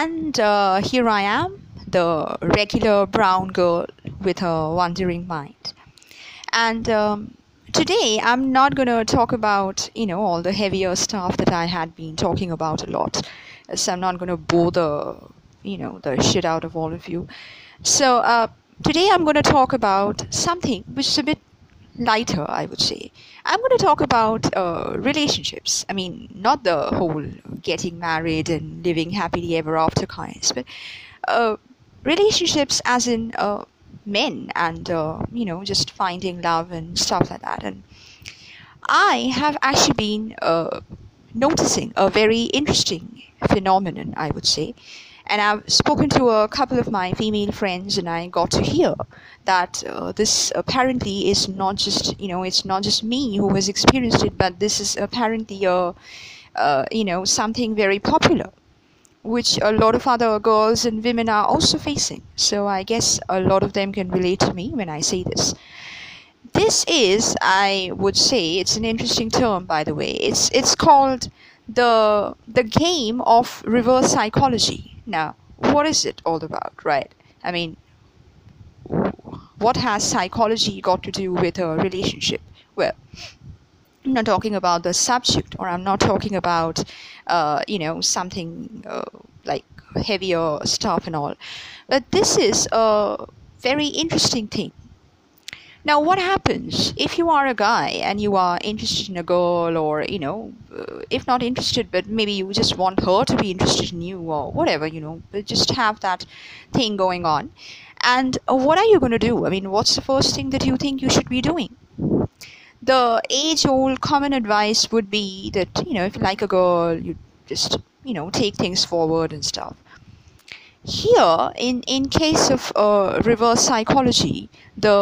And uh, here I am, the regular brown girl with a wandering mind. And um, today I'm not going to talk about, you know, all the heavier stuff that I had been talking about a lot. So I'm not going to bore the, you know, the shit out of all of you. So uh, today I'm going to talk about something which is a bit lighter, I would say. I'm going to talk about uh, relationships. I mean, not the whole getting married and living happily ever after kinds, but uh, relationships as in uh, men and, uh, you know, just finding love and stuff like that. And I have actually been uh, noticing a very interesting phenomenon, I would say and I've spoken to a couple of my female friends, and I got to hear that uh, this apparently is not just you know it's not just me who has experienced it, but this is apparently a uh, you know something very popular, which a lot of other girls and women are also facing. So I guess a lot of them can relate to me when I say this. This is, I would say, it's an interesting term, by the way. It's it's called the the game of reverse psychology now, what is it all about, right? I mean, what has psychology got to do with a relationship? Well, I'm not talking about the subject, or I'm not talking about, uh, you know, something uh, like heavier stuff and all. But this is a very interesting thing now, what happens if you are a guy and you are interested in a girl, or you know, uh, if not interested, but maybe you just want her to be interested in you, or whatever, you know, just have that thing going on. And what are you going to do? I mean, what's the first thing that you think you should be doing? The age old common advice would be that, you know, if you like a girl, you just, you know, take things forward and stuff here in in case of uh, reverse psychology the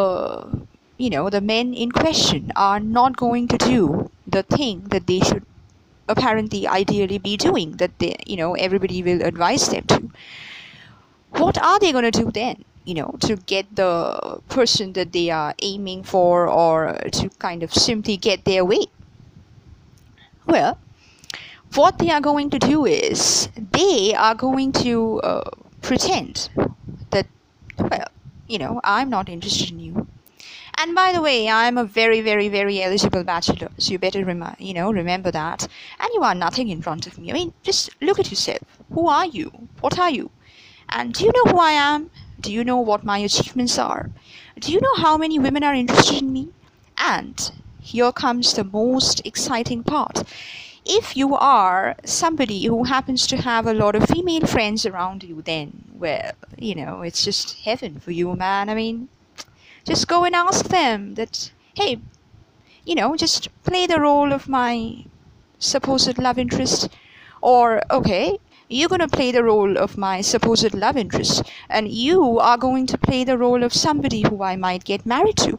you know the men in question are not going to do the thing that they should apparently ideally be doing that they you know everybody will advise them to. What are they going to do then you know to get the person that they are aiming for or to kind of simply get their way? Well what they are going to do is they are going to uh, pretend that well you know i'm not interested in you and by the way, I'm a very, very, very eligible bachelor, so you better you know remember that. And you are nothing in front of me. I mean, just look at yourself. Who are you? What are you? And do you know who I am? Do you know what my achievements are? Do you know how many women are interested in me? And here comes the most exciting part. If you are somebody who happens to have a lot of female friends around you, then, well, you know, it's just heaven for you, man. I mean, just go and ask them that, hey, you know, just play the role of my supposed love interest. Or, okay, you're going to play the role of my supposed love interest, and you are going to play the role of somebody who I might get married to.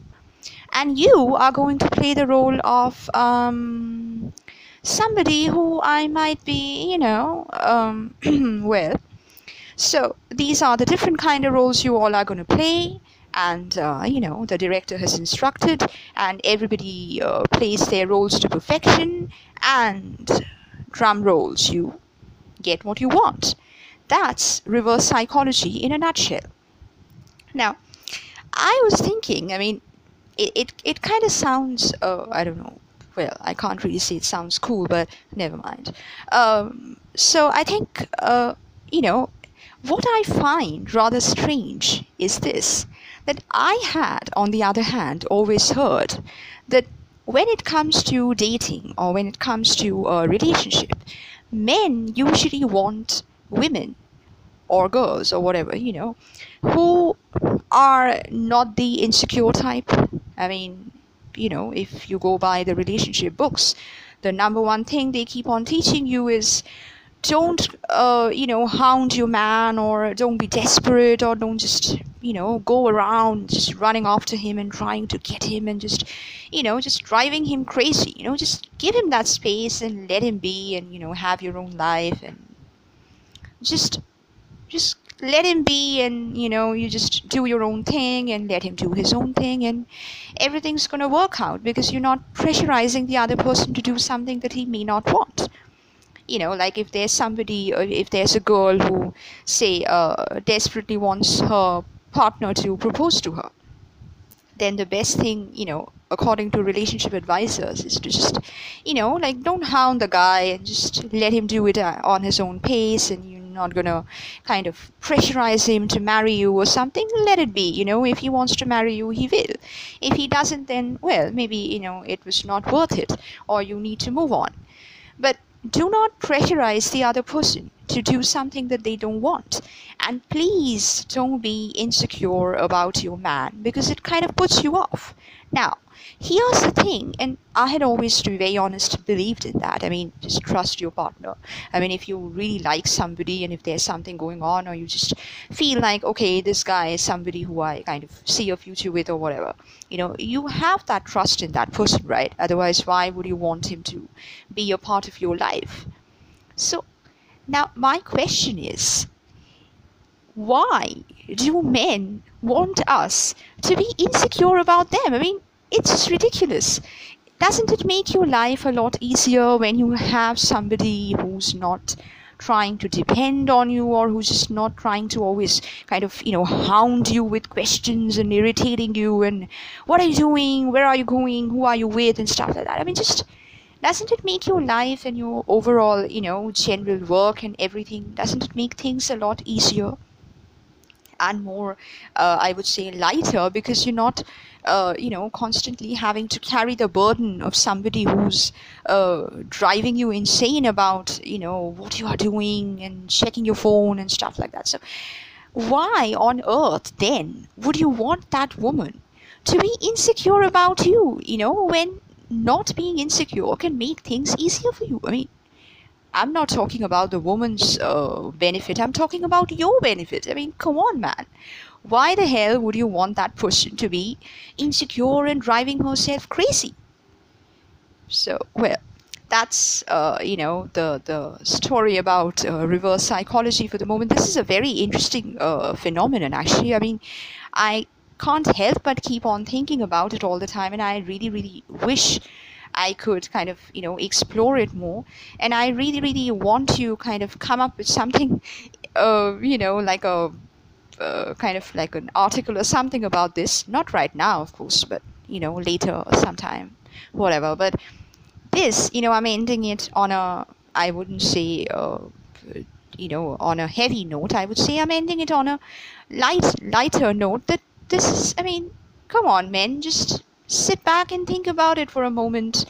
And you are going to play the role of um, somebody who I might be, you know, um, well. So these are the different kind of roles you all are going to play and uh, you know the director has instructed and everybody uh, plays their roles to perfection and drum rolls you get what you want. That's reverse psychology in a nutshell. Now i was thinking i mean it, it, it kind of sounds uh, i don't know well i can't really say it sounds cool but never mind. Um, so i think uh, you know what i find rather strange is this that I had, on the other hand, always heard that when it comes to dating or when it comes to a relationship, men usually want women or girls or whatever, you know, who are not the insecure type. I mean, you know, if you go by the relationship books, the number one thing they keep on teaching you is don't uh, you know hound your man or don't be desperate or don't just you know go around just running after him and trying to get him and just you know just driving him crazy you know just give him that space and let him be and you know have your own life and just just let him be and you know you just do your own thing and let him do his own thing and everything's going to work out because you're not pressurizing the other person to do something that he may not want. You know like if there's somebody or if there's a girl who say uh, desperately wants her partner to propose to her then the best thing you know according to relationship advisors is to just you know like don't hound the guy and just let him do it uh, on his own pace and you're not gonna kind of pressurize him to marry you or something. Let it be you know. If he wants to marry you he will. If he doesn't then well maybe you know it was not worth it or you need to move on. But do not pressurize the other person to do something that they don't want. And please don't be insecure about your man because it kind of puts you off. Now, here's the thing, and I had always, to be very honest, believed in that. I mean, just trust your partner. I mean, if you really like somebody and if there's something going on, or you just feel like, okay, this guy is somebody who I kind of see a future with, or whatever, you know, you have that trust in that person, right? Otherwise, why would you want him to be a part of your life? So, now, my question is why do men want us to be insecure about them? I mean, it's just ridiculous. Doesn't it make your life a lot easier when you have somebody who's not trying to depend on you or who's just not trying to always kind of, you know, hound you with questions and irritating you and what are you doing? Where are you going? Who are you with? And stuff like that. I mean, just doesn't it make your life and your overall you know general work and everything doesn't it make things a lot easier? And more uh, i would say lighter because you're not uh, you know constantly having to carry the burden of somebody who's uh, driving you insane about you know what you are doing and checking your phone and stuff like that. So why on earth then would you want that woman to be insecure about you you know when not being insecure can make things easier for you. I mean, I'm not talking about the woman's uh, benefit, I'm talking about your benefit. I mean, come on, man. Why the hell would you want that person to be insecure and driving herself crazy? So, well, that's uh, you know the the story about uh, reverse psychology for the moment. This is a very interesting uh, phenomenon, actually. I mean, I can't help but keep on thinking about it all the time and i really really wish i could kind of you know explore it more. And i really really want to kind of come up with something uh, you know like a uh, kind of like an article or something about this. Not right now of course but you know later or sometime whatever. But this you know i'm ending it on a i wouldn't say uh, you know on a heavy note. I would say i'm ending it on a light lighter note that this is, I mean, come on, men, just sit back and think about it for a moment.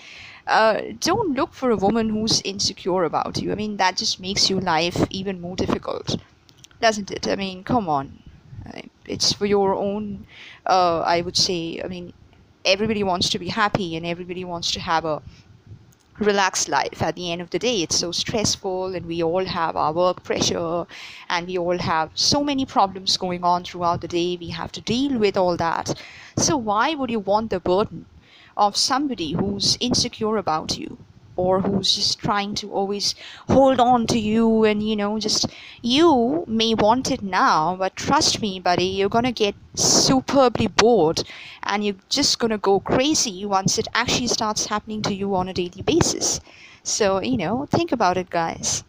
Uh, don't look for a woman who's insecure about you. I mean, that just makes your life even more difficult, doesn't it? I mean, come on. It's for your own, uh, I would say, I mean, everybody wants to be happy and everybody wants to have a relaxed life at the end of the day. It's so stressful and we all have our work pressure and we all have so many problems going on throughout the day. We have to deal with all that. So why would you want the burden of somebody who's insecure about you or who's just trying to always hold on to you and you know just you may want it now but trust me buddy you're gonna get superbly bored and you're just gonna go crazy once it actually starts happening to you on a daily basis. So you know think about it guys